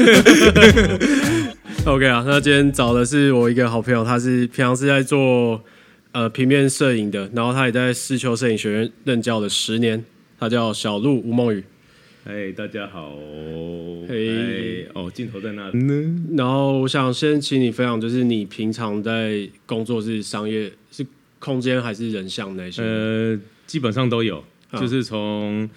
OK 啊，那今天找的是我一个好朋友，他是平常是在做呃平面摄影的，然后他也在视丘摄影学院任教了十年，他叫小鹿吴孟宇。哎，大家好。嘿，哦，镜头在那里。然后我想先请你分享，就是你平常在工作是商业是空间还是人像那些？呃，基本上都有，啊、就是从。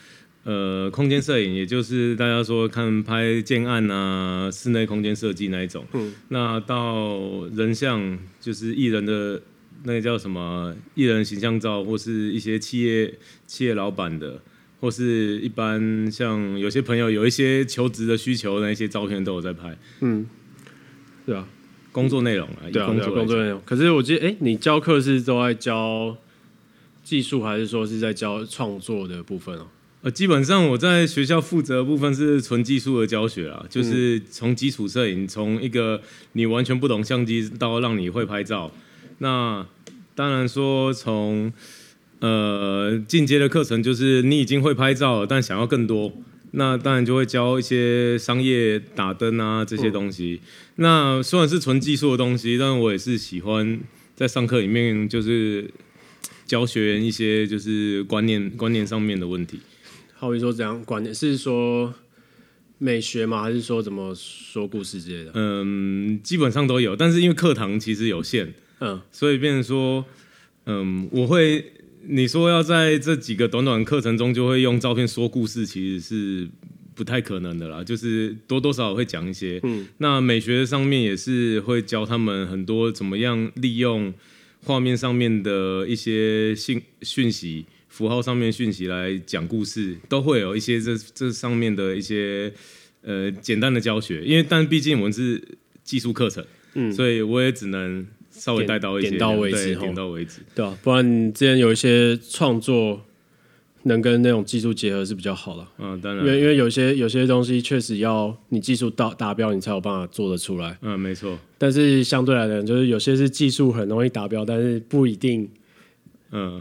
呃，空间摄影，也就是大家说看拍建案啊，室内空间设计那一种。嗯。那到人像，就是艺人的那个叫什么艺人形象照，或是一些企业企业老板的，或是一般像有些朋友有一些求职的需求，那一些照片都有在拍。嗯。对啊，工作内容啊，对啊，工作工作内容。可是我记得，哎、欸，你教课是都在教技术，还是说是在教创作的部分哦？呃，基本上我在学校负责的部分是纯技术的教学啊，就是从基础摄影，从一个你完全不懂相机到让你会拍照。那当然说从呃进阶的课程，就是你已经会拍照了，但想要更多，那当然就会教一些商业打灯啊这些东西。那虽然是纯技术的东西，但我也是喜欢在上课里面就是教学员一些就是观念观念上面的问题。好比说怎样观点是说美学吗？还是说怎么说故事之类的？嗯，基本上都有，但是因为课堂其实有限，嗯，所以变成说，嗯，我会你说要在这几个短短课程中就会用照片说故事，其实是不太可能的啦。就是多多少少会讲一些，嗯，那美学上面也是会教他们很多怎么样利用画面上面的一些信讯息。符号上面讯息来讲故事，都会有一些这这上面的一些呃简单的教学，因为但毕竟我们是技术课程，嗯，所以我也只能稍微带到一些，点到为止，点到为止，对啊，不然你之前有一些创作能跟那种技术结合是比较好的，嗯，当然，因为因为有些有些东西确实要你技术到达标，你才有办法做得出来，嗯，没错，但是相对来讲，就是有些是技术很容易达标，但是不一定，嗯。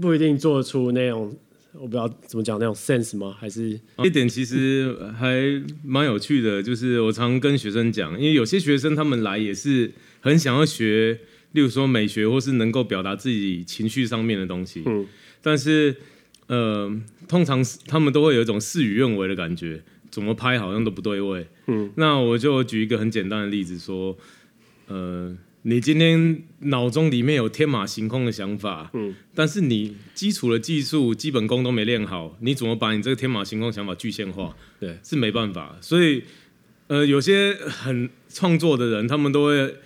不一定做出那种，我不知道怎么讲那种 sense 吗？还是一点其实还蛮有趣的，就是我常跟学生讲，因为有些学生他们来也是很想要学，例如说美学或是能够表达自己情绪上面的东西，嗯，但是呃，通常他们都会有一种事与愿违的感觉，怎么拍好像都不对位，嗯，那我就举一个很简单的例子说，呃。你今天脑中里面有天马行空的想法，嗯，但是你基础的技术、基本功都没练好，你怎么把你这个天马行空想法具现化？对，是没办法。所以，呃，有些很创作的人，他们都会，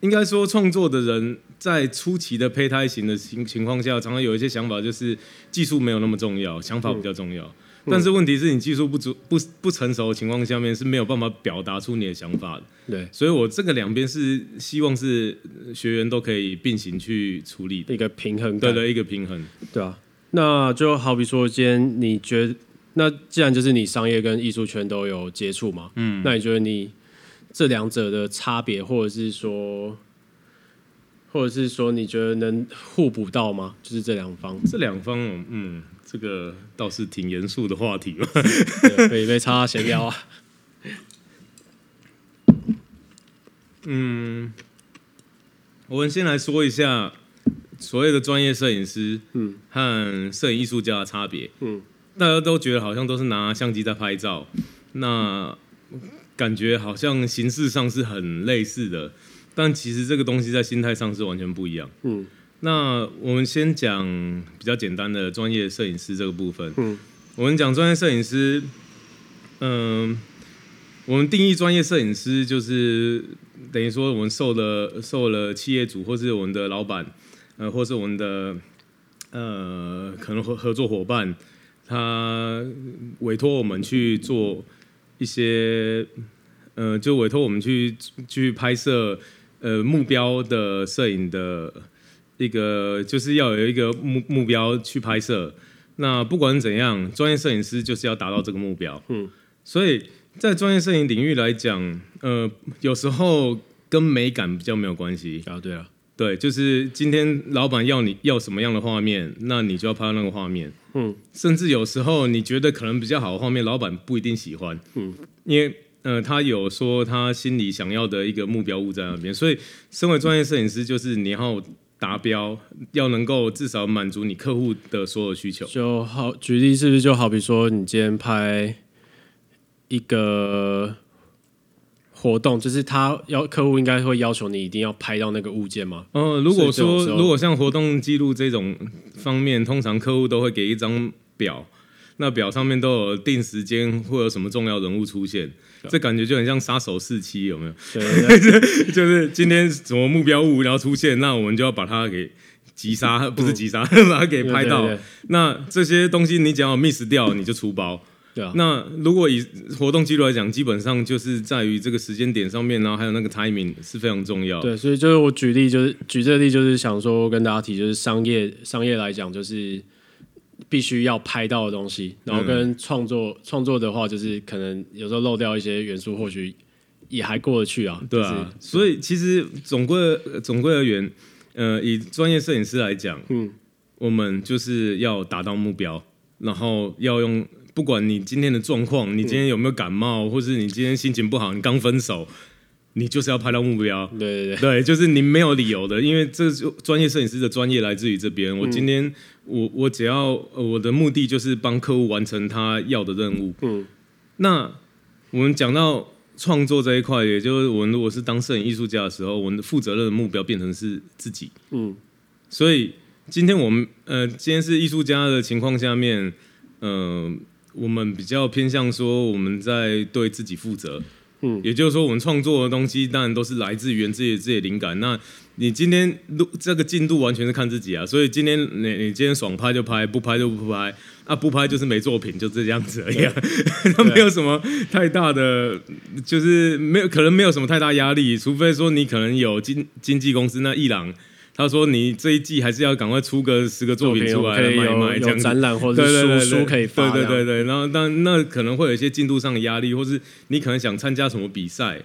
应该说创作的人在初期的胚胎型的情情况下，常常有一些想法，就是技术没有那么重要，想法比较重要。嗯但是问题是你技术不足、不不成熟的情况下面是没有办法表达出你的想法的。对，所以我这个两边是希望是学员都可以并行去处理的一个平衡。对的，一个平衡。对啊，那就好比说，今天你觉得，那既然就是你商业跟艺术圈都有接触嘛，嗯，那你觉得你这两者的差别，或者是说，或者是说你觉得能互补到吗？就是这两方，这两方，嗯。这个倒是挺严肃的话题嘛，可以被插闲聊啊。嗯，我们先来说一下所谓的专业摄影师，嗯，和摄影艺术家的差别。嗯，大家都觉得好像都是拿相机在拍照，那感觉好像形式上是很类似的，但其实这个东西在心态上是完全不一样。嗯。那我们先讲比较简单的专业摄影师这个部分。嗯，我们讲专业摄影师，嗯、呃，我们定义专业摄影师就是等于说我们受了受了企业主或是我们的老板，呃，或是我们的呃可能合合作伙伴，他委托我们去做一些，呃，就委托我们去去拍摄呃目标的摄影的。一个就是要有一个目目标去拍摄，那不管怎样，专业摄影师就是要达到这个目标。嗯，所以在专业摄影领域来讲，呃，有时候跟美感比较没有关系啊。对啊，对，就是今天老板要你要什么样的画面，那你就要拍那个画面。嗯，甚至有时候你觉得可能比较好的画面，老板不一定喜欢。嗯，因为呃，他有说他心里想要的一个目标物在那边，所以身为专业摄影师，就是你要达标，要能够至少满足你客户的所有需求。就好举例，是不是就好比说，你今天拍一个活动，就是他要客户应该会要求你一定要拍到那个物件吗？嗯、呃，如果说如果像活动记录这种方面，通常客户都会给一张表。那表上面都有定时间，会有什么重要人物出现，这感觉就很像杀手四期，有没有？对，对，对，就是今天什么目标物然后出现，那我们就要把它给击杀，不是击杀，嗯、把它给拍到。那这些东西你只要 miss 掉，你就出包。对啊。那如果以活动记录来讲，基本上就是在于这个时间点上面，然后还有那个 timing 是非常重要。对，所以就是我举例，就是举这个例，就是想说跟大家提，就是商业商业来讲，就是。必须要拍到的东西，然后跟创作创、嗯、作的话，就是可能有时候漏掉一些元素，或许也还过得去啊。对啊，就是、所以其实总归总归而言，呃，以专业摄影师来讲，嗯，我们就是要达到目标，然后要用，不管你今天的状况，你今天有没有感冒，嗯、或是你今天心情不好，你刚分手。你就是要拍到目标，对对对，对，就是你没有理由的，因为这就专业摄影师的专业来自于这边。我今天，我我只要我的目的就是帮客户完成他要的任务。嗯，那我们讲到创作这一块，也就是我们如果是当摄影艺术家的时候，我们的负责任的目标变成是自己。嗯，所以今天我们呃，今天是艺术家的情况下面，嗯、呃，我们比较偏向说我们在对自己负责。嗯，也就是说，我们创作的东西当然都是来自于自己自己的灵感。那你今天录这个进度完全是看自己啊，所以今天你你今天爽拍就拍，不拍就不拍，啊不拍就是没作品，就这样子而已，啊。那没有什么太大的，就是没有可能没有什么太大压力，除非说你可能有经经纪公司那艺廊。他说：“你这一季还是要赶快出个十个作品出来卖一卖，这样展览或者书书可以发。对对对对，然后但那可能会有一些进度上的压力，或是你可能想参加什么比赛。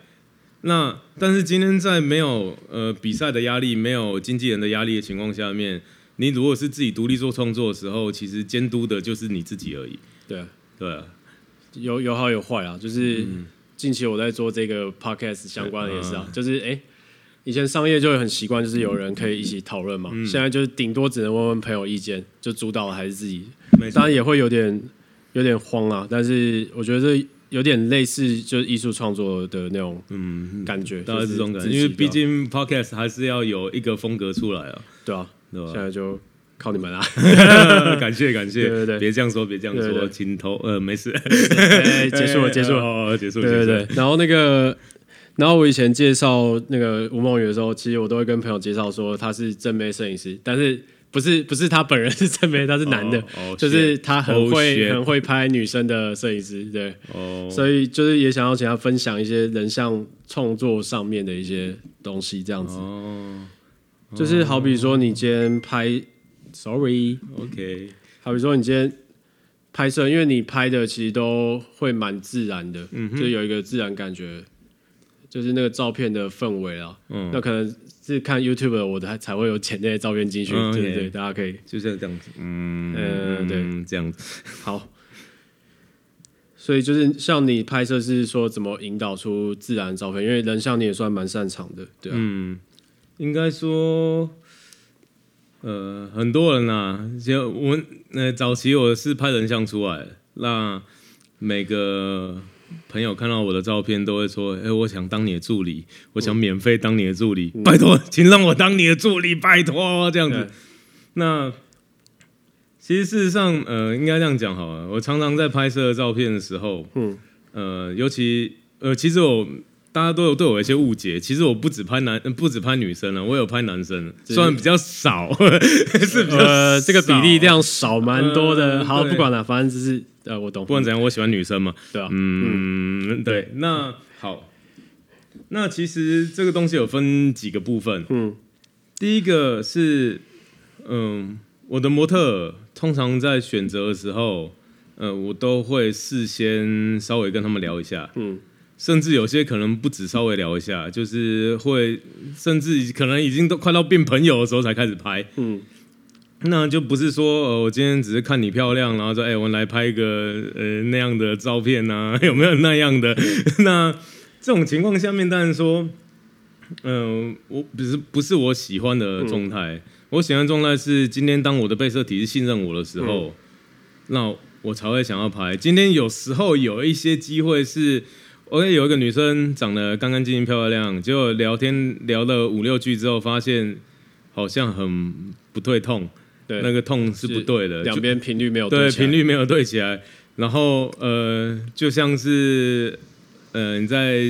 那但是今天在没有呃比赛的压力、没有经纪人的压力的情况下面，你如果是自己独立做创作的时候，其实监督的就是你自己而已。对对啊，有有好有坏啊。就是近期我在做这个 podcast 相关的也是啊，就是哎。欸”以前商业就会很习惯，就是有人可以一起讨论嘛。嗯、现在就是顶多只能问问朋友意见，就主导还是自己。当然也会有点有点慌啊，但是我觉得这有点类似就是艺术创作的那种嗯感觉，大概是这种感觉。因为毕竟 podcast 还是要有一个风格出来啊。对啊，对吧？现在就靠你们啦！感谢感谢，对对对，别这样说，别这样说，请投呃没事，结束了 结束了，哦结束，对对对，然后那个。然后我以前介绍那个吴梦雨的时候，其实我都会跟朋友介绍说他是正妹摄影师，但是不是不是他本人是正妹，他是男的，oh, oh, 就是他很会、oh, 很会拍女生的摄影师，对，oh. 所以就是也想要请他分享一些人像创作上面的一些东西，这样子，oh. Oh. 就是好比说你今天拍，sorry，OK，好比说你今天拍摄，因为你拍的其实都会蛮自然的，嗯、就有一个自然感觉。就是那个照片的氛围啊，嗯，那可能是看 YouTube 的我的才会有剪那些照片进去，对、嗯、对对，大家可以就像这样子，嗯嗯，对，这样子，好。所以就是像你拍摄是说怎么引导出自然照片，因为人像你也算蛮擅长的，对啊，嗯，应该说，呃，很多人啊，就我呃早期我是拍人像出来，那每个。朋友看到我的照片都会说：“哎、欸，我想当你的助理，我想免费当你的助理，嗯、拜托，请让我当你的助理，拜托。”这样子。那其实事实上，呃，应该这样讲好了。我常常在拍摄照片的时候，嗯，呃，尤其呃，其实我大家都有对我有一些误解。其实我不只拍男，不只拍女生了，我有拍男生，虽然比较少，是比较呃，这个比例这样少蛮多的。呃、好，不管了，反正就是。呃，我懂。不管怎样，我喜欢女生嘛。对啊。嗯，嗯对。那好，那其实这个东西有分几个部分。嗯。第一个是，嗯，我的模特通常在选择的时候，呃，我都会事先稍微跟他们聊一下。嗯。甚至有些可能不止稍微聊一下，就是会，甚至可能已经都快到变朋友的时候才开始拍。嗯。那就不是说呃，我今天只是看你漂亮，然后说哎、欸，我们来拍一个呃那样的照片呐、啊，有没有那样的？那这种情况下面，当然说，嗯、呃，我不是不是我喜欢的状态。嗯、我喜欢的状态是今天当我的被摄体是信任我的时候，嗯、那我才会想要拍。今天有时候有一些机会是，，OK，有一个女生长得干干净净漂亮，结果聊天聊了五六句之后，发现好像很不对痛。对，那个痛是不对的，两边频率没有对，频率没有对起来，然后呃，就像是呃你在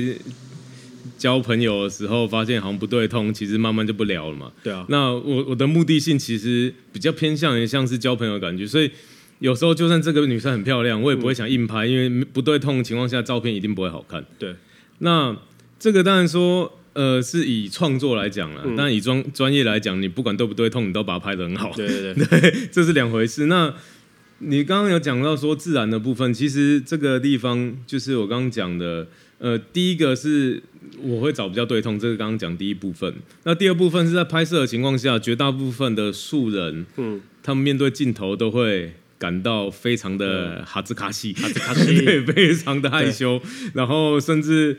交朋友的时候发现好像不对痛，其实慢慢就不聊了嘛。对啊，那我我的目的性其实比较偏向于像是交朋友的感觉，所以有时候就算这个女生很漂亮，我也不会想硬拍，嗯、因为不对痛的情况下，照片一定不会好看。对，那这个当然说。呃，是以创作来讲了，但以专专业来讲，你不管对不对痛，你都把它拍得很好。对对对，对，这是两回事。那你刚刚有讲到说自然的部分，其实这个地方就是我刚刚讲的。呃，第一个是我会找比较对痛，这个刚刚讲第一部分。那第二部分是在拍摄的情况下，绝大部分的素人，嗯，他们面对镜头都会感到非常的哈兹卡西，哈兹卡西，对，非常的害羞，然后甚至。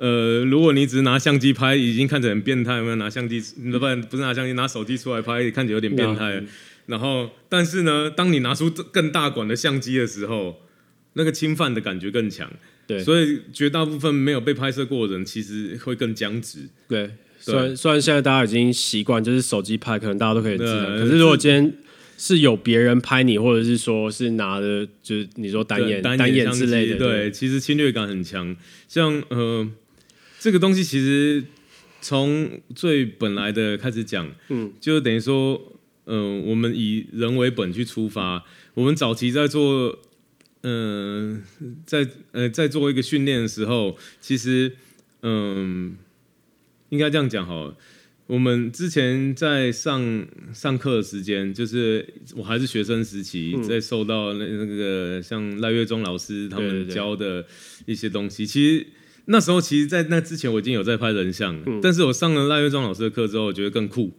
呃，如果你只是拿相机拍，已经看着很变态；有没有拿相机，不然不是拿相机，拿手机出来拍，看着有点变态。然后，但是呢，当你拿出更大管的相机的时候，那个侵犯的感觉更强。对，所以绝大部分没有被拍摄过的人，其实会更僵直。对，虽然虽然现在大家已经习惯，就是手机拍，可能大家都可以自然。可是如果今天是有别人拍你，或者是说是拿着，就是你说单眼、单眼之类的，对，其实侵略感很强。像呃。这个东西其实从最本来的开始讲，嗯，就等于说，嗯、呃，我们以人为本去出发。我们早期在做，嗯、呃，在呃在做一个训练的时候，其实，嗯、呃，应该这样讲好了。我们之前在上上课的时间，就是我还是学生时期，嗯、在受到那那个像赖月忠老师他们教的一些东西，其实。那时候其实，在那之前我已经有在拍人像，嗯、但是我上了赖月庄老师的课之后，我觉得更酷。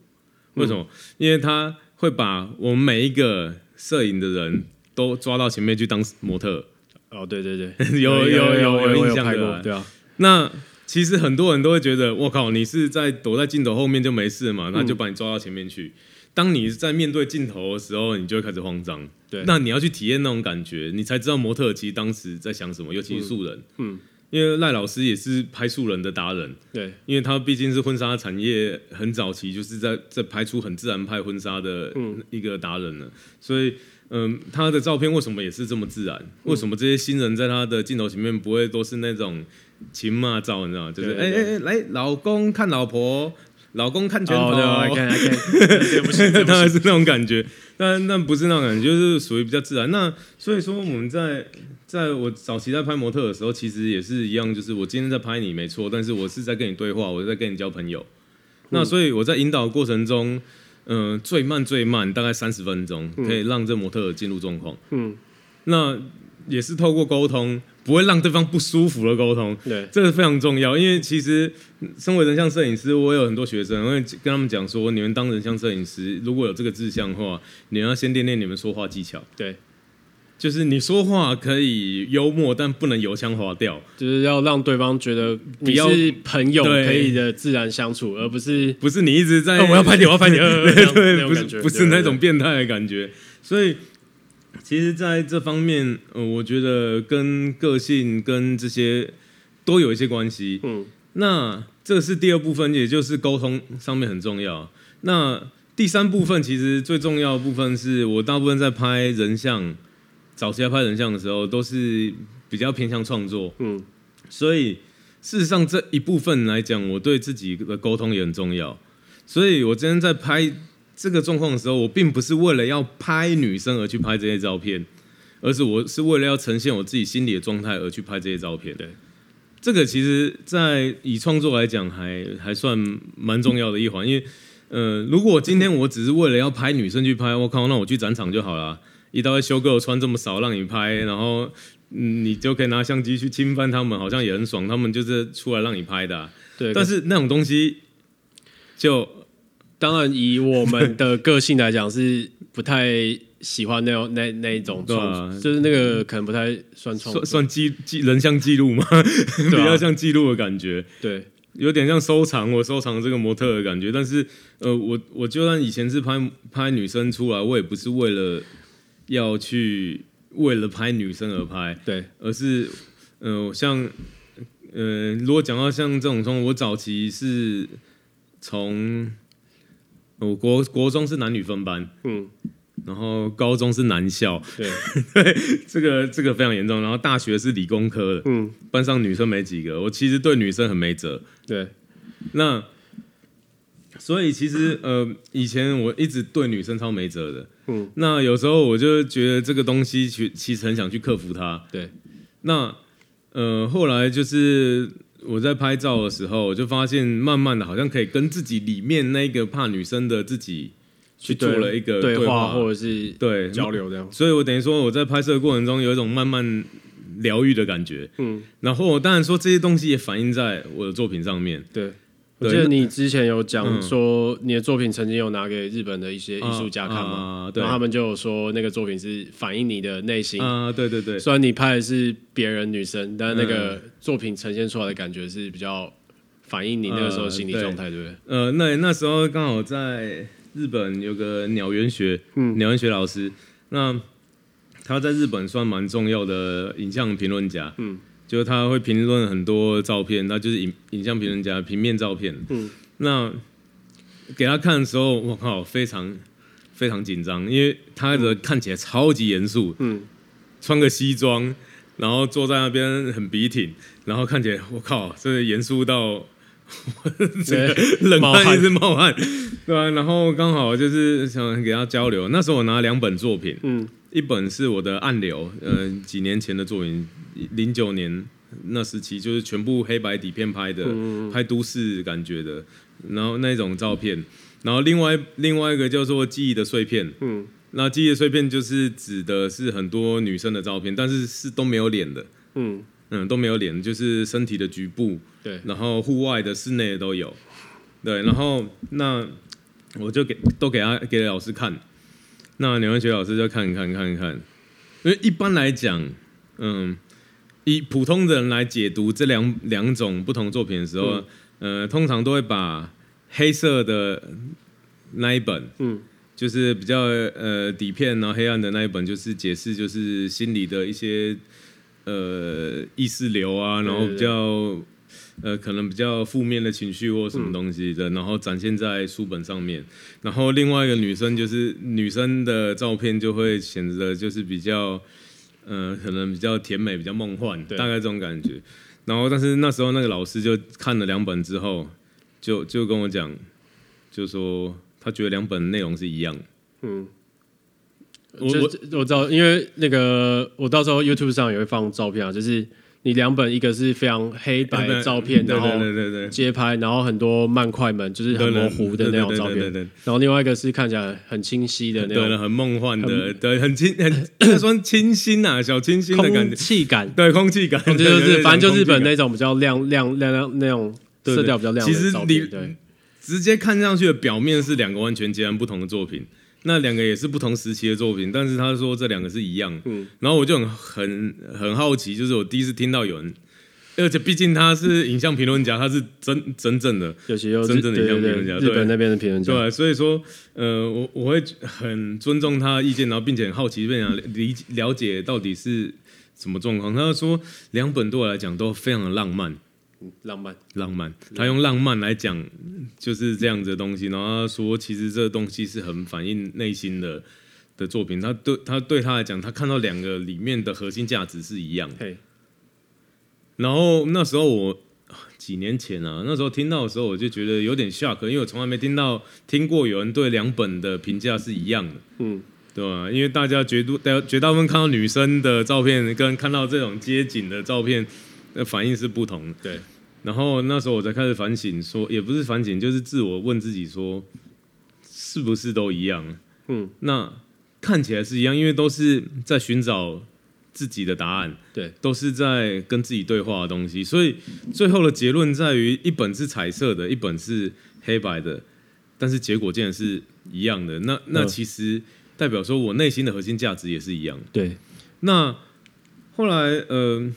为什么？嗯、因为他会把我们每一个摄影的人都抓到前面去当模特。哦，对对对，有有有有印象的，对啊。那其实很多人都会觉得，我靠，你是在躲在镜头后面就没事嘛？那就把你抓到前面去。嗯、当你在面对镜头的时候，你就会开始慌张。对，那你要去体验那种感觉，你才知道模特其实当时在想什么，尤其是素人。嗯。嗯因为赖老师也是拍素人的达人，对，因为他毕竟是婚纱产业很早期，就是在在拍出很自然派婚纱的一个达人了，嗯、所以，嗯，他的照片为什么也是这么自然？嗯、为什么这些新人在他的镜头前面不会都是那种情骂照？你知道吗？就是哎哎哎，来，老公看老婆。老公看拳头，哦、对吧？看，看，不 是，当然是那种感觉，但但不是那种感觉，就是属于比较自然。那所以说，我们在在我早期在拍模特的时候，其实也是一样，就是我今天在拍你没错，但是我是在跟你对话，我在跟你交朋友。嗯、那所以我在引导过程中，嗯、呃，最慢最慢大概三十分钟，可以让这模特进入状况。嗯，那也是透过沟通。不会让对方不舒服的沟通，对，这个非常重要。因为其实身为人像摄影师，我有很多学生，我会跟他们讲说，你们当人像摄影师，如果有这个志向的话，你要先练练你们说话技巧。对，就是你说话可以幽默，但不能油腔滑调，就是要让对方觉得你是朋友可以的自然相处，而不是不是你一直在、哦、我要拍你，我要拍你，对，不是不是那种变态的感觉，所以。其实，在这方面，呃，我觉得跟个性跟这些都有一些关系。嗯，那这是第二部分，也就是沟通上面很重要。那第三部分，其实最重要的部分是我大部分在拍人像，早期在拍人像的时候，都是比较偏向创作。嗯，所以事实上这一部分来讲，我对自己的沟通也很重要。所以我今天在拍。这个状况的时候，我并不是为了要拍女生而去拍这些照片，而是我是为了要呈现我自己心里的状态而去拍这些照片。对，这个其实，在以创作来讲，还还算蛮重要的一环。因为，呃，如果今天我只是为了要拍女生去拍，我靠，那我去展场就好了，一大堆修哥穿这么少让你拍，然后，嗯，你就可以拿相机去侵犯他们，好像也很爽。他们就是出来让你拍的啊。对，但是那种东西就。当然，以我们的个性来讲，是不太喜欢那种那那一种创，啊、就是那个可能不太算创，算算记记人像记录吗？啊、比较像记录的感觉，对，有点像收藏我收藏这个模特的感觉。但是呃，我我就算以前是拍拍女生出来，我也不是为了要去为了拍女生而拍，对，而是呃像呃，如果讲到像这种从我早期是从。我国国中是男女分班，嗯，然后高中是男校，对，对，这个这个非常严重。然后大学是理工科的，嗯，班上女生没几个，我其实对女生很没辙，对。那所以其实呃，以前我一直对女生超没辙的，嗯。那有时候我就觉得这个东西其其实很想去克服它，对。那呃，后来就是。我在拍照的时候，我就发现，慢慢的，好像可以跟自己里面那个怕女生的自己去做了一个对话，或者是对交流这样。所以我等于说，我在拍摄的过程中有一种慢慢疗愈的感觉。嗯，然后我当然说这些东西也反映在我的作品上面。对。我记得你之前有讲说，你的作品曾经有拿给日本的一些艺术家看嘛？然后他们就有说那个作品是反映你的内心啊。对对对，虽然你拍的是别人女生，但那个作品呈现出来的感觉是比较反映你那个时候心理状态，对不对？呃，那那时候刚好在日本有个鸟园学，鸟园学老师，那他在日本算蛮重要的影像评论家。嗯。就他会评论很多照片，那就是影影像评论家，平面照片。嗯，那给他看的时候，我靠，非常非常紧张，因为他的看起来超级严肃。嗯，穿个西装，然后坐在那边很笔挺，然后看起来我靠，这严肃到这个 冷汗。一直冒汗，对吧？然后刚好就是想给他交流，那时候我拿两本作品，嗯，一本是我的暗流，呃，几年前的作品。零九年那时期，就是全部黑白底片拍的，嗯、拍都市感觉的，然后那种照片，然后另外另外一个叫做记忆的碎片，嗯，那记忆的碎片就是指的是很多女生的照片，但是是都没有脸的，嗯嗯都没有脸，就是身体的局部，对，然后户外的、室内的都有，对，然后那我就给都给他给老师看，那鸟文学老师就看一看看一看，因为一般来讲，嗯。以普通的人来解读这两两种不同作品的时候，嗯、呃，通常都会把黑色的那一本，嗯，就是比较呃底片然后黑暗的那一本，就是解释就是心里的一些呃意识流啊，然后比较呃可能比较负面的情绪或什么东西的，然后展现在书本上面。然后另外一个女生就是女生的照片就会显得就是比较。嗯、呃，可能比较甜美，比较梦幻，大概这种感觉。然后，但是那时候那个老师就看了两本之后，就就跟我讲，就说他觉得两本内容是一样。嗯，我我我知道，因为那个我到时候 YouTube 上也会放照片啊，就是。你两本，一个是非常黑白的照片，然后街拍，然后很多慢快门，就是很模糊的那种照片。然后另外一个是看起来很清晰的那种，很梦幻的，对，很清，很说清新呐，小清新的感觉，空气感，对，空气感，就是反正就日本那种比较亮亮亮亮那种色调比较亮。其实你对，直接看上去的表面是两个完全截然不同的作品。那两个也是不同时期的作品，但是他说这两个是一样，嗯，然后我就很很很好奇，就是我第一次听到有人，而且毕竟他是影像评论家，他是真真正的，有些有真正的影像评论家，日本那边的评论家，对，所以说，呃，我我会很尊重他的意见，然后并且很好奇，并想理了解到底是什么状况。他说两本对我来讲都非常的浪漫。浪漫，浪漫，他用浪漫来讲，就是这样子的东西。然后他说，其实这个东西是很反映内心的的作品。他对他对他来讲，他看到两个里面的核心价值是一样的。嘿然后那时候我几年前啊，那时候听到的时候，我就觉得有点 shock，因为我从来没听到听过有人对两本的评价是一样的。嗯，对吧？因为大家绝大绝大部分看到女生的照片，跟看到这种街景的照片。那反应是不同的，对。然后那时候我才开始反省说，说也不是反省，就是自我问自己说，是不是都一样？嗯，那看起来是一样，因为都是在寻找自己的答案，对，都是在跟自己对话的东西。所以最后的结论在于，一本是彩色的，一本是黑白的，但是结果竟然是一样的。那那其实。代表说我内心的核心价值也是一样。对，那后来呃，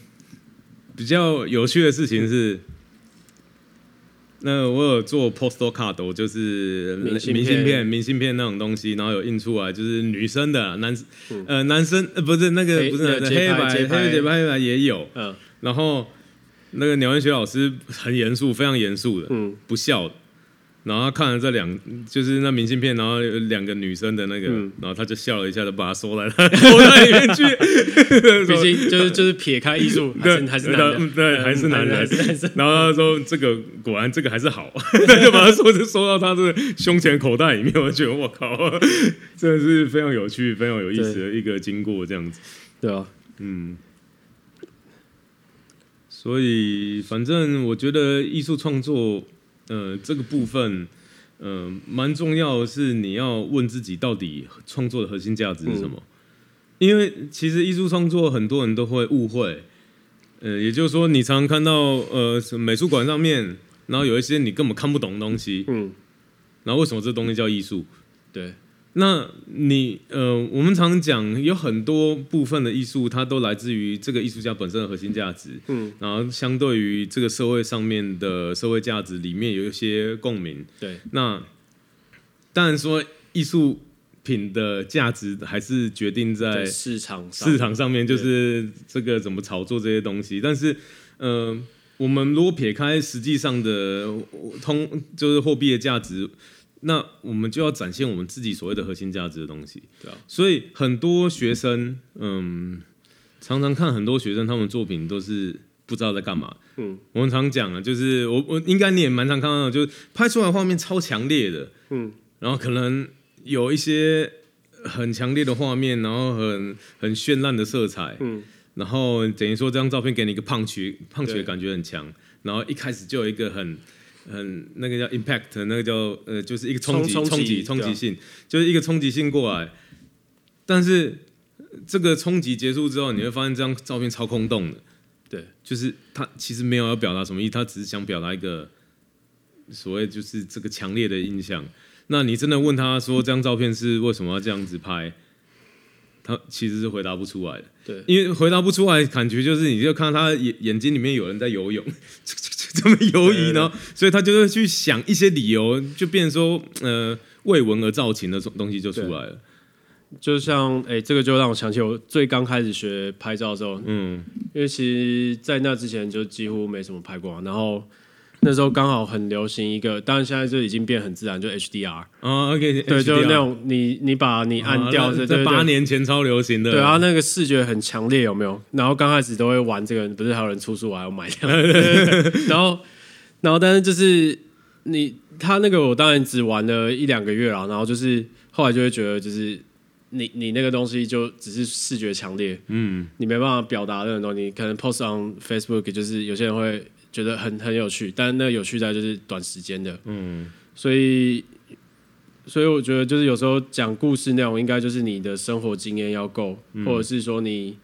比较有趣的事情是。那我有做 postal card，我就是明信片、明信片那种东西，然后有印出来，就是女生的男，嗯、呃，男生呃不是那个不是黑白黑白黑白黑白也有，嗯，然后那个鸟文学老师很严肃，非常严肃的，嗯，不笑的。然后他看了这两，就是那明信片，然后有两个女生的那个，嗯、然后他就笑了一下，就把它收在他口袋里面去。毕竟就是 就是撇开艺术，还是还是男的，对，还是男人。然后他说：“这个果然这个还是好。”他就把它收就收到他的胸前口袋里面。我觉得我靠，真的是非常有趣、非常有意思的一个经过，这样子。对啊，嗯。所以反正我觉得艺术创作。呃，这个部分，呃，蛮重要的是你要问自己，到底创作的核心价值是什么？嗯、因为其实艺术创作很多人都会误会，呃，也就是说，你常常看到呃美术馆上面，然后有一些你根本看不懂的东西，嗯，然后为什么这东西叫艺术？对。那你呃，我们常讲有很多部分的艺术，它都来自于这个艺术家本身的核心价值。嗯，然后相对于这个社会上面的社会价值里面有一些共鸣。对，那当然说艺术品的价值还是决定在市场市场上面，就是这个怎么炒作这些东西。但是，呃，我们如果撇开实际上的通，就是货币的价值。那我们就要展现我们自己所谓的核心价值的东西，对啊。所以很多学生，嗯，常常看很多学生他们作品都是不知道在干嘛。嗯，我们常讲啊，就是我我应该你也蛮常看到，就是拍出来画面超强烈的，嗯，然后可能有一些很强烈的画面，然后很很绚烂的色彩，嗯，然后等于说这张照片给你一个 punch punch 的感觉很强，然后一开始就有一个很。很那个叫 impact，那个叫呃，就是一个冲击、冲击、冲击性，就是一个冲击性过来。但是这个冲击结束之后，你会发现这张照片超空洞的。对，就是他其实没有要表达什么意思，他只是想表达一个所谓就是这个强烈的印象。那你真的问他说这张照片是为什么要这样子拍？他其实是回答不出来的。对，因为回答不出来，感觉就是你就看到他眼眼睛里面有人在游泳。这么犹豫呢，所以他就会去想一些理由，就变成说，呃，为文而造情的东西就出来了。就像，哎、欸，这个就让我想起我最刚开始学拍照的时候，嗯，因为其实，在那之前就几乎没什么拍过，然后。那时候刚好很流行一个，当然现在就已经变很自然，就 HDR。哦，OK，对，就是那种你你把你按掉，这八年前超流行的。对啊，那个视觉很强烈，有没有？然后刚开始都会玩这个，不是还有人出书我还要买掉。然后，然后但是就是你他那个我当然只玩了一两个月了，然后就是后来就会觉得就是你你那个东西就只是视觉强烈，嗯，你没办法表达那种东西，你可能 post on Facebook 就是有些人会。觉得很很有趣，但是那个有趣在就是短时间的，嗯，所以所以我觉得就是有时候讲故事内容应该就是你的生活经验要够，嗯，或者是说你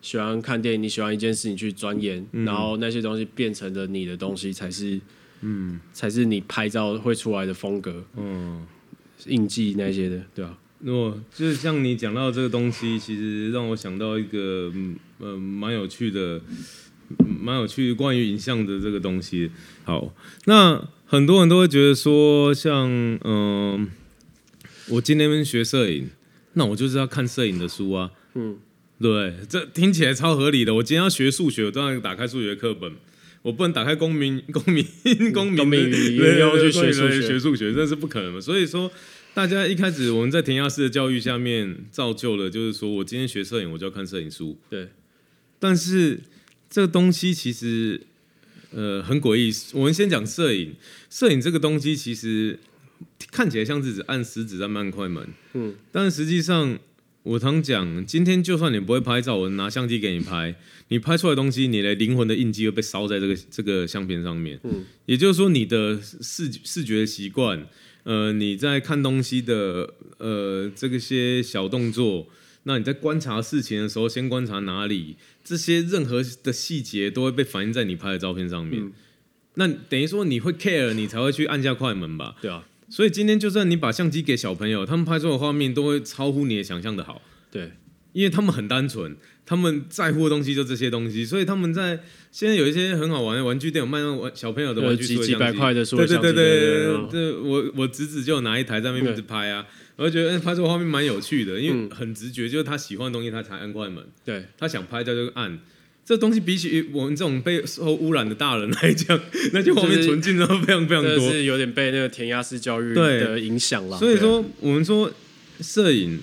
喜欢看电影，你喜欢一件事情去钻研，嗯，然后那些东西变成了你的东西才是，嗯，才是你拍照会出来的风格，嗯，印记那些的，对吧？哦，就是像你讲到这个东西，其实让我想到一个嗯蛮有趣的。蛮有趣，关于影像的这个东西。好，那很多人都会觉得说，像嗯、呃，我今天学摄影，那我就是要看摄影的书啊。嗯，对，这听起来超合理的。我今天要学数学，我当然打开数学课本，我不能打开公民、公民、公民的也要去学数学，学数学，这是不可能的。所以说，大家一开始我们在填鸭式的教育下面造就了，就是说我今天学摄影，我就要看摄影书。对，但是。这个东西其实，呃，很诡异。我们先讲摄影，摄影这个东西其实看起来像是只按食指在慢快门，嗯，但是实际上，我常讲，今天就算你不会拍照，我拿相机给你拍，你拍出来的东西，你的灵魂的印记会被烧在这个这个相片上面，嗯，也就是说，你的视视觉习惯，呃，你在看东西的，呃，这个些小动作。那你在观察事情的时候，先观察哪里？这些任何的细节都会被反映在你拍的照片上面。嗯、那等于说你会 care，你才会去按下快门吧？对啊。所以今天就算你把相机给小朋友，他们拍出的画面都会超乎你的想象的好。对，因为他们很单纯，他们在乎的东西就这些东西，所以他们在现在有一些很好玩的玩具店有卖那种玩小朋友的玩具几几百块的数对对对对对，对，对我我侄子就拿一台在那边一直拍啊，我就觉得拍这个画面蛮有趣的，因为很直觉，就是他喜欢的东西他才按快门，对他想拍他就按。这东西比起我们这种被受污染的大人来讲，那就画面纯净的非常非常多，是有点被那个填鸭式教育的影响了。所以说，我们说摄影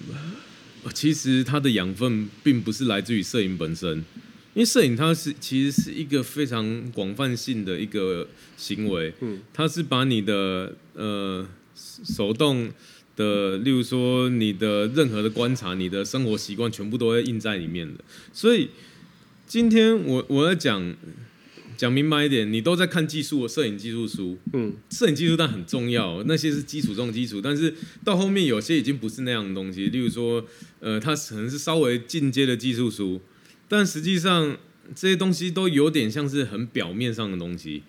其实它的养分并不是来自于摄影本身，因为摄影它是其实是一个非常广泛性的一个行为，嗯，它是把你的呃手动的，例如说你的任何的观察、你的生活习惯，全部都会印在里面的，所以。今天我我要讲讲明白一点，你都在看技术的摄影技术书，嗯，摄影技术但很重要，那些是基础中的基础，但是到后面有些已经不是那样的东西，例如说，呃，它可能是稍微进阶的技术书，但实际上这些东西都有点像是很表面上的东西。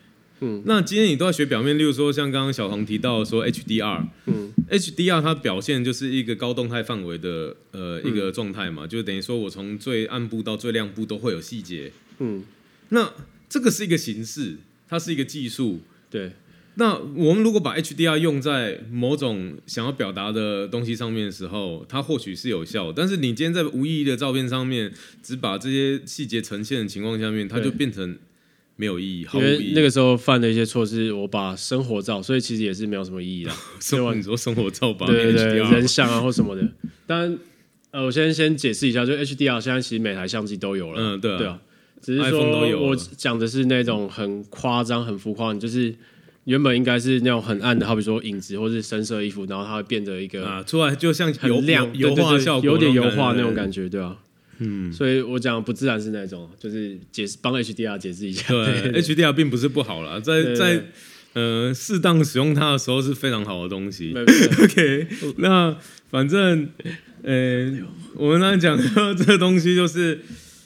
嗯，那今天你都要学表面，例如说像刚刚小黄提到说 HDR，嗯，HDR 它表现就是一个高动态范围的呃一个状态嘛，就等于说我从最暗部到最亮部都会有细节，嗯，那这个是一个形式，它是一个技术，对。那我们如果把 HDR 用在某种想要表达的东西上面的时候，它或许是有效，但是你今天在无意义的照片上面只把这些细节呈现的情况下面，它就变成。没有意义，因为那个时候犯的一些错是我把生活照，所以其实也是没有什么意义的。生活，你说生活照吧，对对对，人像啊或什么的。当然，呃，我先先解释一下，就 HDR 现在其实每台相机都有了，嗯，对啊，对啊，只是说我讲的是那种很夸张、很浮夸，就是原本应该是那种很暗的，好比说影子或是深色衣服，然后它会变得一个啊，出来就像很亮油画效果，有点油画那种感觉，对啊。嗯，所以我讲不自然是那种，就是解释帮 HDR 解释一下。对，对，HDR 并不是不好啦，在在呃适当使用它的时候是非常好的东西。OK，那反正呃、欸，我们刚才讲到这个东西就是，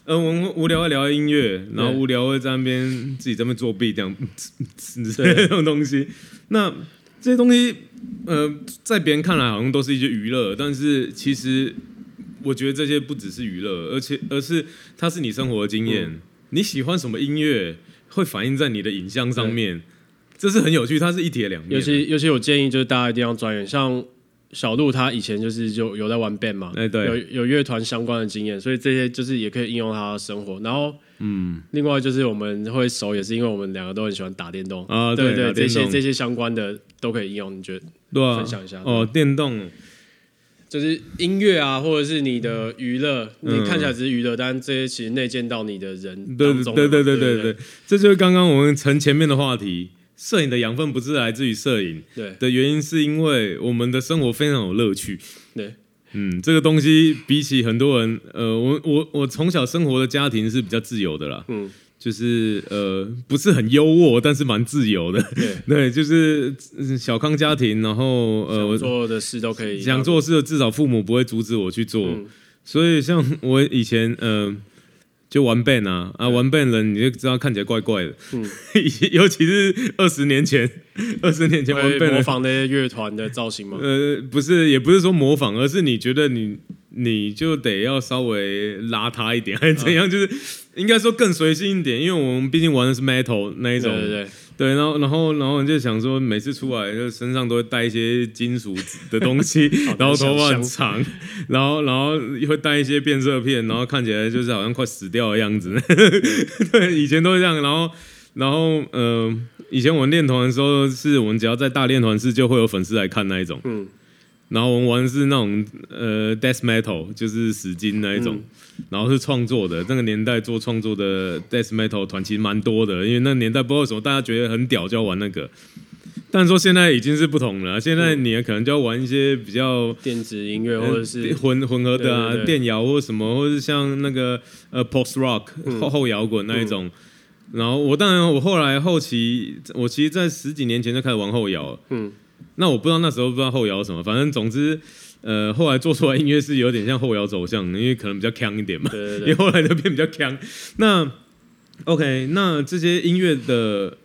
呃，我们无聊会聊音乐，然后无聊会在那边自己在那边作弊这样，这种东西。那这些东西，呃，在别人看来好像都是一些娱乐，但是其实。我觉得这些不只是娱乐，而且而是它是你生活的经验。嗯、你喜欢什么音乐，会反映在你的影像上面，这是很有趣。它是一体两面。尤其尤其我建议就是大家一定要钻研，像小鹿他以前就是就有在玩 band 嘛，哎、对，有有乐团相关的经验，所以这些就是也可以应用他的生活。然后嗯，另外就是我们会熟，也是因为我们两个都很喜欢打电动啊，对对，对，这些这些相关的都可以应用。你觉得？对啊，分享一下哦，电动。就是音乐啊，或者是你的娱乐，嗯、你看起来只是娱乐，但这些其实内建到你的人。对对对对对对，这就是刚刚我们从前面的话题，摄影的养分不是来自于摄影，对的原因是因为我们的生活非常有乐趣。对，嗯，这个东西比起很多人，呃，我我我从小生活的家庭是比较自由的啦，嗯。就是呃，不是很优渥，但是蛮自由的。对，对，就是小康家庭，然后呃，我做的事都可以，想做事的至少父母不会阻止我去做。嗯、所以像我以前呃，就玩 band 啊啊，玩 band 人你就知道看起来怪怪的。嗯，尤其是二十年前，二十年前玩 band 模仿那些乐团的造型吗？呃，不是，也不是说模仿，而是你觉得你。你就得要稍微邋遢一点，还是怎样？就是应该说更随性一点，因为我们毕竟玩的是 metal 那一种，对对对，对，然后然后然后你就想说，每次出来就身上都会带一些金属的东西，然后头发很长，然后然后会带一些变色片，然后看起来就是好像快死掉的样子。对，以前都是这样，然后然后呃，以前我们练团的时候，是我们只要在大练团室就会有粉丝来看那一种，嗯。然后我们玩的是那种呃，death metal，就是死金那一种，嗯、然后是创作的。那个年代做创作的 death metal 团其实蛮多的，因为那个年代不知道为什么大家觉得很屌，就要玩那个。但是说现在已经是不同了，现在你可能就要玩一些比较电子音乐，或者是混混合的啊，电摇或者什么，或者是像那个呃 post rock 后后摇滚那一种。嗯、然后我当然我后来后期，我其实，在十几年前就开始玩后摇。嗯。那我不知道那时候不知道后摇什么，反正总之，呃，后来做出来音乐是有点像后摇走向，因为可能比较强一点嘛。对对对。因为后来就变比较强。那 OK，那这些音乐的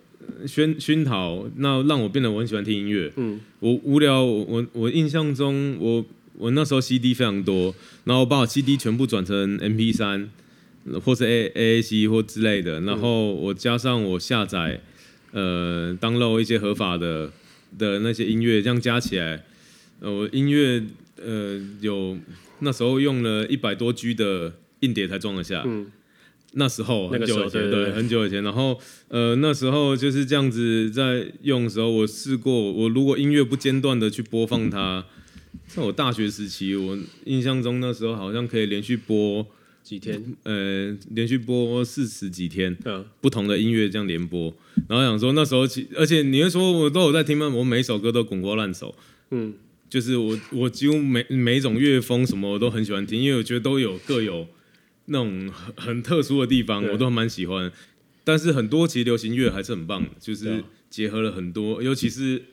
熏熏陶，那让我变得我很喜欢听音乐。嗯，我无聊，我我印象中，我我那时候 CD 非常多，然后我把我 CD 全部转成 MP 三，或是 A AAC 或之类的，然后我加上我下载，呃，download 一些合法的的那些音乐，这样加起来，呃，我音乐呃有那时候用了一百多 G 的硬碟才装得下。嗯。那时候很久以前，对，很久以前。然后，呃，那时候就是这样子在用的时候，我试过，我如果音乐不间断的去播放它，在我大学时期，我印象中那时候好像可以连续播几天，呃，连续播四十几天，嗯不同的音乐这样连播。然后想说那时候，而且你会说我都有在听吗？我每一首歌都滚瓜烂熟，嗯，就是我我几乎每每一种乐风什么我都很喜欢听，因为我觉得都有各有。那种很很特殊的地方，我都蛮喜欢。但是很多其实流行乐还是很棒，就是结合了很多，尤其是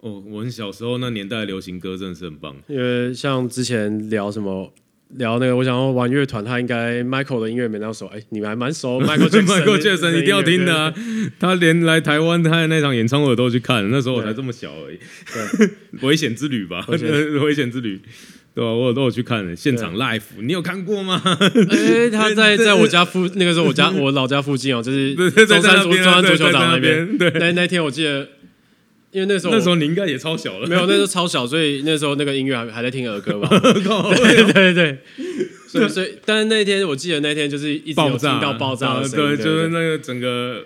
哦，我们小时候那年代的流行歌真的是很棒。因为像之前聊什么聊那个，我想要玩乐团，他应该 Michael 的音乐没那么熟。哎，你们还蛮熟，Michael Jackson，Michael Jackson 一定要听的啊！他连来台湾他的那场演唱会我都去看，那时候我才这么小而已。危险之旅吧，危险之旅。对吧？我都有去看现场 live，你有看过吗？哎，他在在我家附那个时候，我家我老家附近哦，就是中山足中山足球场那边。对，那那天我记得，因为那时候那时候你应该也超小了，没有，那时候超小，所以那时候那个音乐还还在听儿歌嘛。对对对，所以所以，但是那天我记得那天就是一直有听到爆炸的声音，对，就是那个整个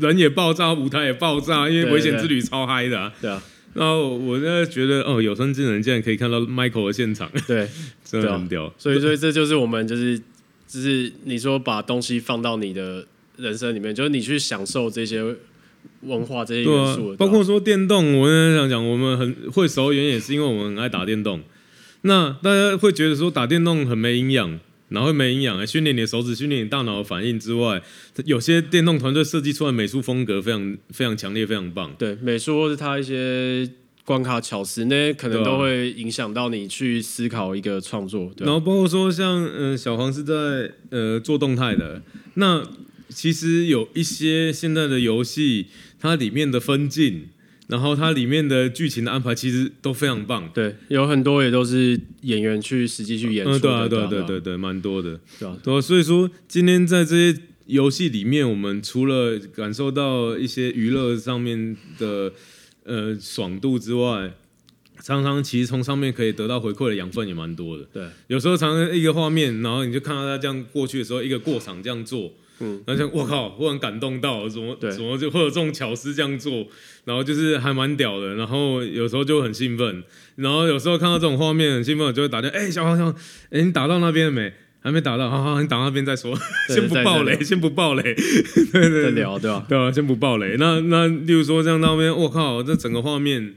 人也爆炸，舞台也爆炸，因为危险之旅超嗨的，对啊。然后我现在觉得，哦，有生之年竟然可以看到 Michael 的现场，对，真的很屌。所以，所以这就是我们就是，就是你说把东西放到你的人生里面，就是你去享受这些文化这些元素，包括说电动。我跟想讲，我们很会熟，原因也是因为我们很爱打电动。那大家会觉得说打电动很没营养。然后会没营养，训练你的手指，训练你大脑的反应之外，有些电动团队设计出来美术风格非常非常强烈，非常棒。对，美术或是它一些关卡巧思，那可能都会影响到你去思考一个创作。然后包括说像呃小黄是在呃做动态的，那其实有一些现在的游戏，它里面的分镜。然后它里面的剧情的安排其实都非常棒，对，有很多也都是演员去实际去演出的，嗯，对啊，对啊，对对对，蛮多的，对啊，对啊，所以说今天在这些游戏里面，我们除了感受到一些娱乐上面的呃爽度之外，常常其实从上面可以得到回馈的养分也蛮多的，对，有时候常常一个画面，然后你就看到他这样过去的时候，一个过场这样做。嗯，然后我靠，忽然感动到，怎么怎么就会有这种巧思这样做，然后就是还蛮屌的，然后有时候就很兴奋，然后有时候看到这种画面很兴奋，我就会打电话，哎，小黄小黄，哎，你打到那边了没？还没打到，好好，你打那边再说，先不爆雷，先不爆雷，对对，再聊对吧？对啊，先不爆雷。那那例如说这样那边，我靠，这整个画面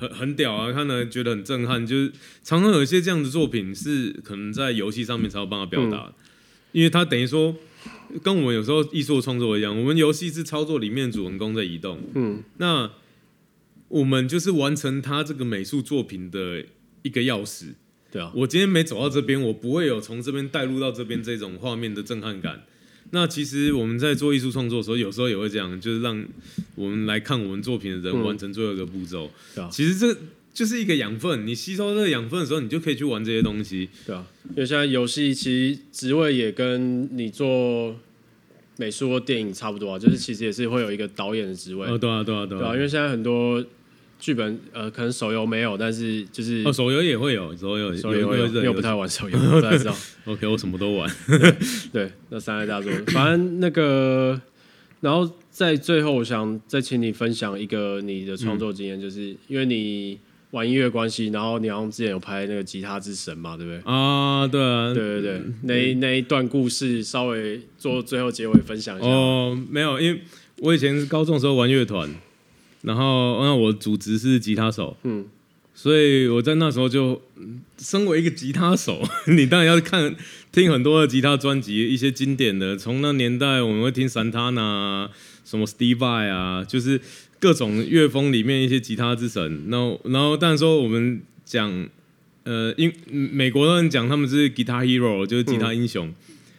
很很屌啊，看了觉得很震撼，就是常常有一些这样的作品是可能在游戏上面才有办法表达，因为它等于说。跟我们有时候艺术创作一样，我们游戏是操作里面主人公在移动，嗯，那我们就是完成他这个美术作品的一个钥匙，对啊，我今天没走到这边，我不会有从这边带入到这边这种画面的震撼感。那其实我们在做艺术创作的时候，有时候也会这样，就是让我们来看我们作品的人完成最后一个步骤，其实这。就是一个养分，你吸收这个养分的时候，你就可以去玩这些东西，对啊。因为现在游戏其实职位也跟你做美术或电影差不多啊，就是其实也是会有一个导演的职位。哦，对啊，对啊，对啊。对啊，因为现在很多剧本，呃，可能手游没有，但是就是哦，手游也会有，手游手游有，因为我不太玩手游，不太知道。OK，我什么都玩。对，对，那三大大作，反正那个，然后在最后，我想再请你分享一个你的创作经验，嗯、就是因为你。玩音乐关系，然后你好像之前有拍那个吉他之神嘛，对不对？啊，对啊，对对对，那那一段故事稍微做最后结尾分享一下。哦，没有，因为我以前高中的时候玩乐团，然后那我主职是吉他手，嗯，所以我在那时候就身为一个吉他手，你当然要看听很多的吉他专辑，一些经典的，从那年代我们会听 Santana，什么 Steve Vai 啊，就是。各种乐风里面一些吉他之神，然后然后，但是说我们讲，呃，英美国人讲他们是 Guitar Hero，就是吉他英雄。嗯、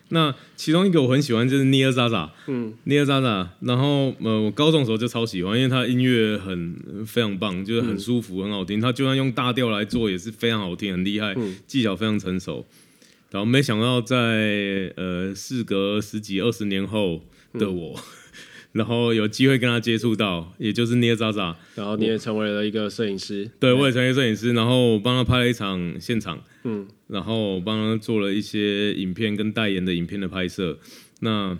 那其中一个我很喜欢就是 Nir Zazà，嗯，Nir Zaza 然后呃，我高中的时候就超喜欢，因为他音乐很非常棒，就是很舒服，很好听。他就算用大调来做也是非常好听，很厉害，技巧非常成熟。然后没想到在呃，事隔十几二十年后的我。然后有机会跟他接触到，也就是捏渣渣。然后你也成为了一个摄影师，对，我也成为摄影师，然后我帮他拍了一场现场，嗯，然后帮他做了一些影片跟代言的影片的拍摄，那，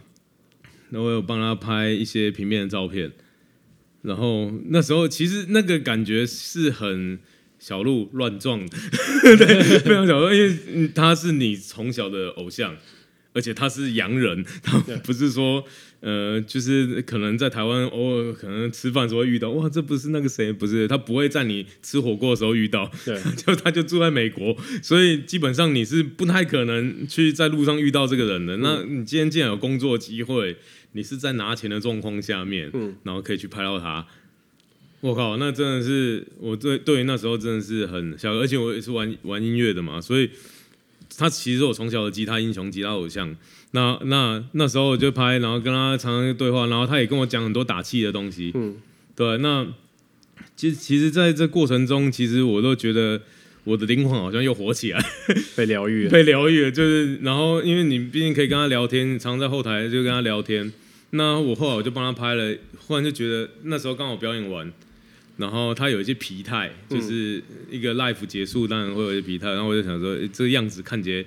那我有帮他拍一些平面的照片，然后那时候其实那个感觉是很小鹿乱撞的，对，非常小鹿，因为他是你从小的偶像。而且他是洋人，他不是说，呃，就是可能在台湾偶尔可能吃饭的时候会遇到，哇，这不是那个谁？不是，他不会在你吃火锅的时候遇到，对，就他就住在美国，所以基本上你是不太可能去在路上遇到这个人的。嗯、那你今天既然有工作机会，你是在拿钱的状况下面，嗯，然后可以去拍到他，我靠，那真的是我对对于那时候真的是很小，而且我也是玩玩音乐的嘛，所以。他其实是我从小的吉他英雄、吉他偶像。那那那时候我就拍，然后跟他常常对话，然后他也跟我讲很多打气的东西。嗯，对。那其实其实在这过程中，其实我都觉得我的灵魂好像又活起来，被疗愈了，被疗愈了。就是然后因为你毕竟可以跟他聊天，常常在后台就跟他聊天。那我后来我就帮他拍了，忽然就觉得那时候刚好表演完。然后他有一些疲态，就是一个 life 结束，当然会有一些疲态。然后我就想说，欸、这个样子看起来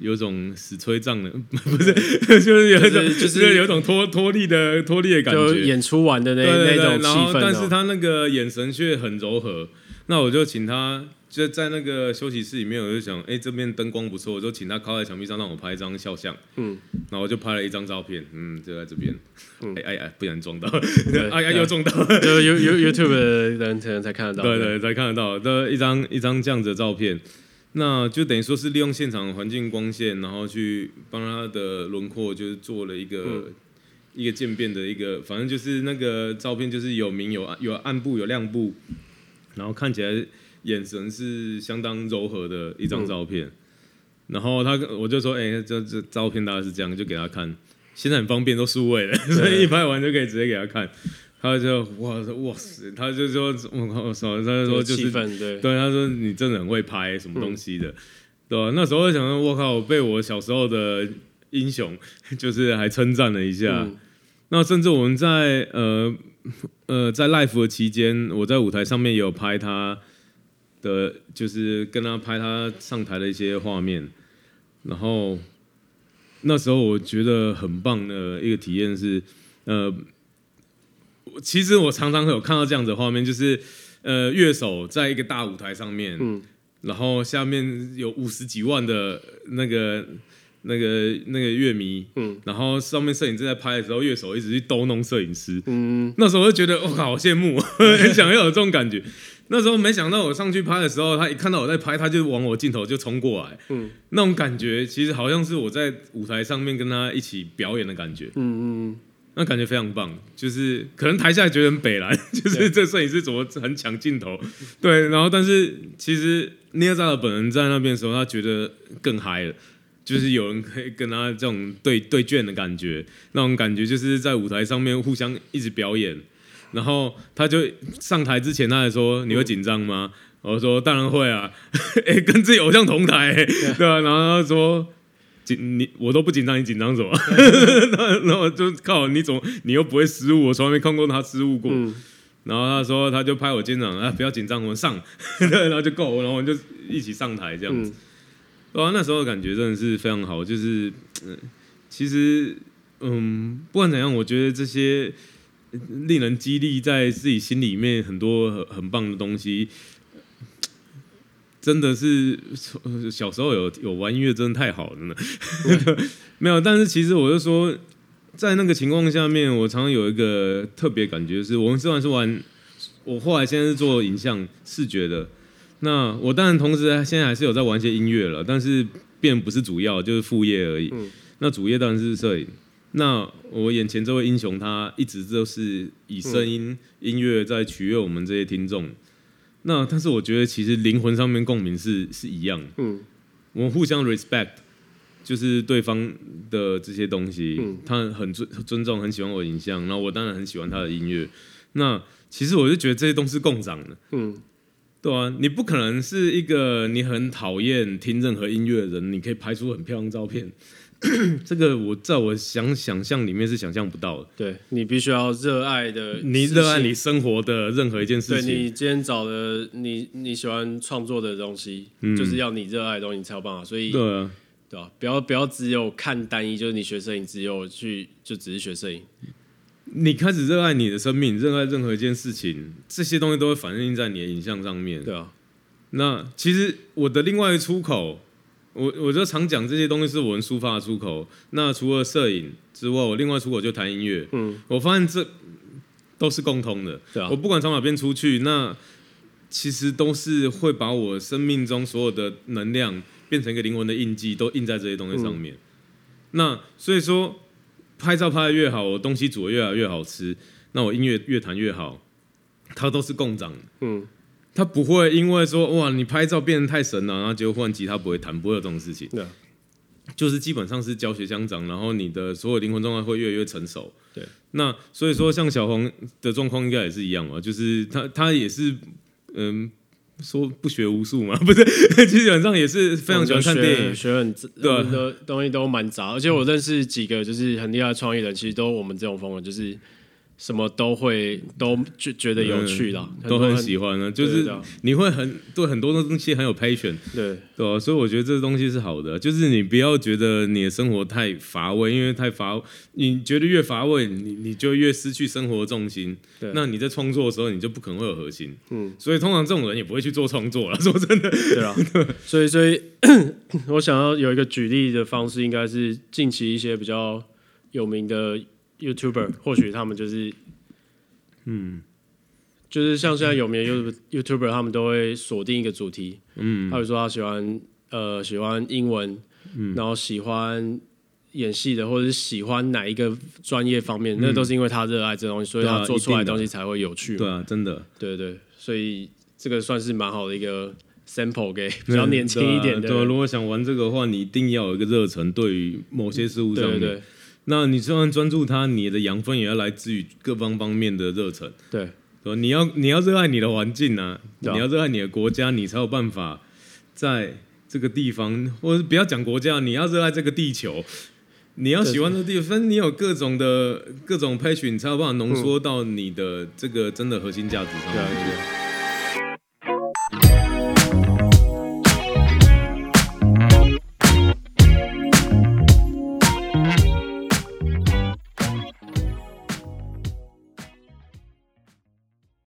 有种死吹胀的，不是，就是有一种，就是、就是、有一种脱脱力的脱力的感觉。演出完的那对对对那种气氛，然后但是他那个眼神却很柔和。那我就请他。就在那个休息室里面，我就想，哎、欸，这边灯光不错，我就请他靠在墙壁上让我拍一张肖像。嗯，然后我就拍了一张照片，嗯，就在这边。嗯，哎哎哎，不然撞到，哎呀，又撞到，就 You You YouTube 的人可能才看得到。对，对对，才看得到，的一张一张这样子的照片，那就等于说是利用现场环境光线，然后去帮他的轮廓就是做了一个、嗯、一个渐变的一个，反正就是那个照片就是有明有暗，有暗部有亮部，然后看起来。眼神是相当柔和的一张照片，嗯、然后他我就说，哎、欸，这这照片大概是这样，就给他看。现在很方便，都数位了，所以一拍完就可以直接给他看。他就哇哇塞，他就说，我靠，我操，他就说就是对，对，他说你真的很会拍什么东西的，嗯、对吧？那时候我想说，我靠，我被我小时候的英雄 就是还称赞了一下。嗯、那甚至我们在呃呃在 l i f e 的期间，我在舞台上面也有拍他。的，就是跟他拍他上台的一些画面，然后那时候我觉得很棒的一个体验是，呃，其实我常常会有看到这样子的画面，就是呃，乐手在一个大舞台上面，嗯，然后下面有五十几万的那个那个那个乐迷，嗯，然后上面摄影正在拍的时候，乐手一直去逗弄摄影师，嗯，那时候我就觉得我靠，好羡慕，很想要有这种感觉。那时候没想到我上去拍的时候，他一看到我在拍，他就往我镜头就冲过来。嗯，那种感觉其实好像是我在舞台上面跟他一起表演的感觉。嗯嗯嗯，那感觉非常棒。就是可能台下觉得很北蓝，就是这摄影师怎么很抢镜头。对，然后但是其实 Nir Zazà 本人在那边的时候，他觉得更嗨了。就是有人可以跟他这种对对卷的感觉，那种感觉就是在舞台上面互相一直表演。然后他就上台之前，他还说：“你会紧张吗？”嗯、我说：“当然会啊，哎，跟自己偶像同台，对吧、啊？”然后他说：“紧你我都不紧张，你紧张什么？” 然后就靠你总你又不会失误，我从来没看过他失误过。嗯、然后他说：“他就拍我肩膀啊，不要紧张，我们上。”然后就够，然后我们就一起上台这样子。哇、嗯，那时候的感觉真的是非常好。就是，其实，嗯，不管怎样，我觉得这些。令人激励在自己心里面很多很很棒的东西，真的是小时候有有玩音乐真的太好了呢。没有，但是其实我就说，在那个情况下面，我常常有一个特别感觉是，我们虽然是玩，我后来现在是做影像视觉的，那我当然同时现在还是有在玩一些音乐了，但是变不是主要，就是副业而已。那主业当然是摄影。那我眼前这位英雄，他一直都是以声音、音乐在取悦我们这些听众。那但是我觉得，其实灵魂上面共鸣是是一样的。嗯，我们互相 respect，就是对方的这些东西，嗯他很尊尊重，很喜欢我的影像，然后我当然很喜欢他的音乐。那其实我就觉得这些东西是共长的，嗯，对啊，你不可能是一个你很讨厌听任何音乐的人，你可以拍出很漂亮照片。这个我在我想想象里面是想象不到的。对，你必须要热爱的，你热爱你生活的任何一件事情。对，你今天找的你你喜欢创作的东西，嗯、就是要你热爱的东西你才有办法。所以，对啊，对吧？不要不要只有看单一，就是你学摄影只有去就只是学摄影。你开始热爱你的生命，热爱任何一件事情，这些东西都会反映在你的影像上面。对啊，那其实我的另外一个出口。我我就常讲这些东西是我们抒发的出口。那除了摄影之外，我另外出口就弹音乐。嗯，我发现这都是共通的。对啊，我不管从哪边出去，那其实都是会把我生命中所有的能量变成一个灵魂的印记，都印在这些东西上面。嗯、那所以说，拍照拍的越好，我东西煮的越来越好吃，那我音乐越弹越好，它都是共涨。嗯。他不会因为说哇，你拍照变得太神了，然后结果换吉他不会弹，不会有这种事情。对，就是基本上是教学相长，然后你的所有灵魂状态会越来越成熟。对，那所以说像小红的状况应该也是一样嘛，就是他他也是嗯，说不学无术嘛，不是，基本上也是非常喜欢看电影，学很对的东西都蛮杂，而且我认识几个就是很厉害的创意人，其实都我们这种风格就是。什么都会都觉觉得有趣的，嗯，都很喜欢的，就是你会很对很多东西很有 passion，对对，所以我觉得这个东西是好的，就是你不要觉得你的生活太乏味，因为太乏，你觉得越乏味，你你就越失去生活的重心。对，那你在创作的时候，你就不可能会有核心。嗯，所以通常这种人也不会去做创作了。说真的，对啊，所以所以 我想要有一个举例的方式，应该是近期一些比较有名的。YouTuber 或许他们就是，嗯，就是像现在有名的 YouTuber，他们都会锁定一个主题，嗯，他会说他喜欢呃喜欢英文，嗯，然后喜欢演戏的，或者是喜欢哪一个专业方面，嗯，那都是因为他热爱这东西，所以他做出来的东西才会有趣。对啊，真的，对对，所以这个算是蛮好的一个 sample 给 比较年轻一点的。对，啊，如果想玩这个的话，你一定要有一个热忱，对于某些事物上面。对对对那你就算专注它，你的养分也要来自于各方方面的热忱。对，你要你要热爱你的环境啊，你要热爱你的国家，你才有办法在这个地方，或者不要讲国家，你要热爱这个地球，你要喜欢这个地方，你有各种的各种 passion，你才有办法浓缩到你的这个真的核心价值上面。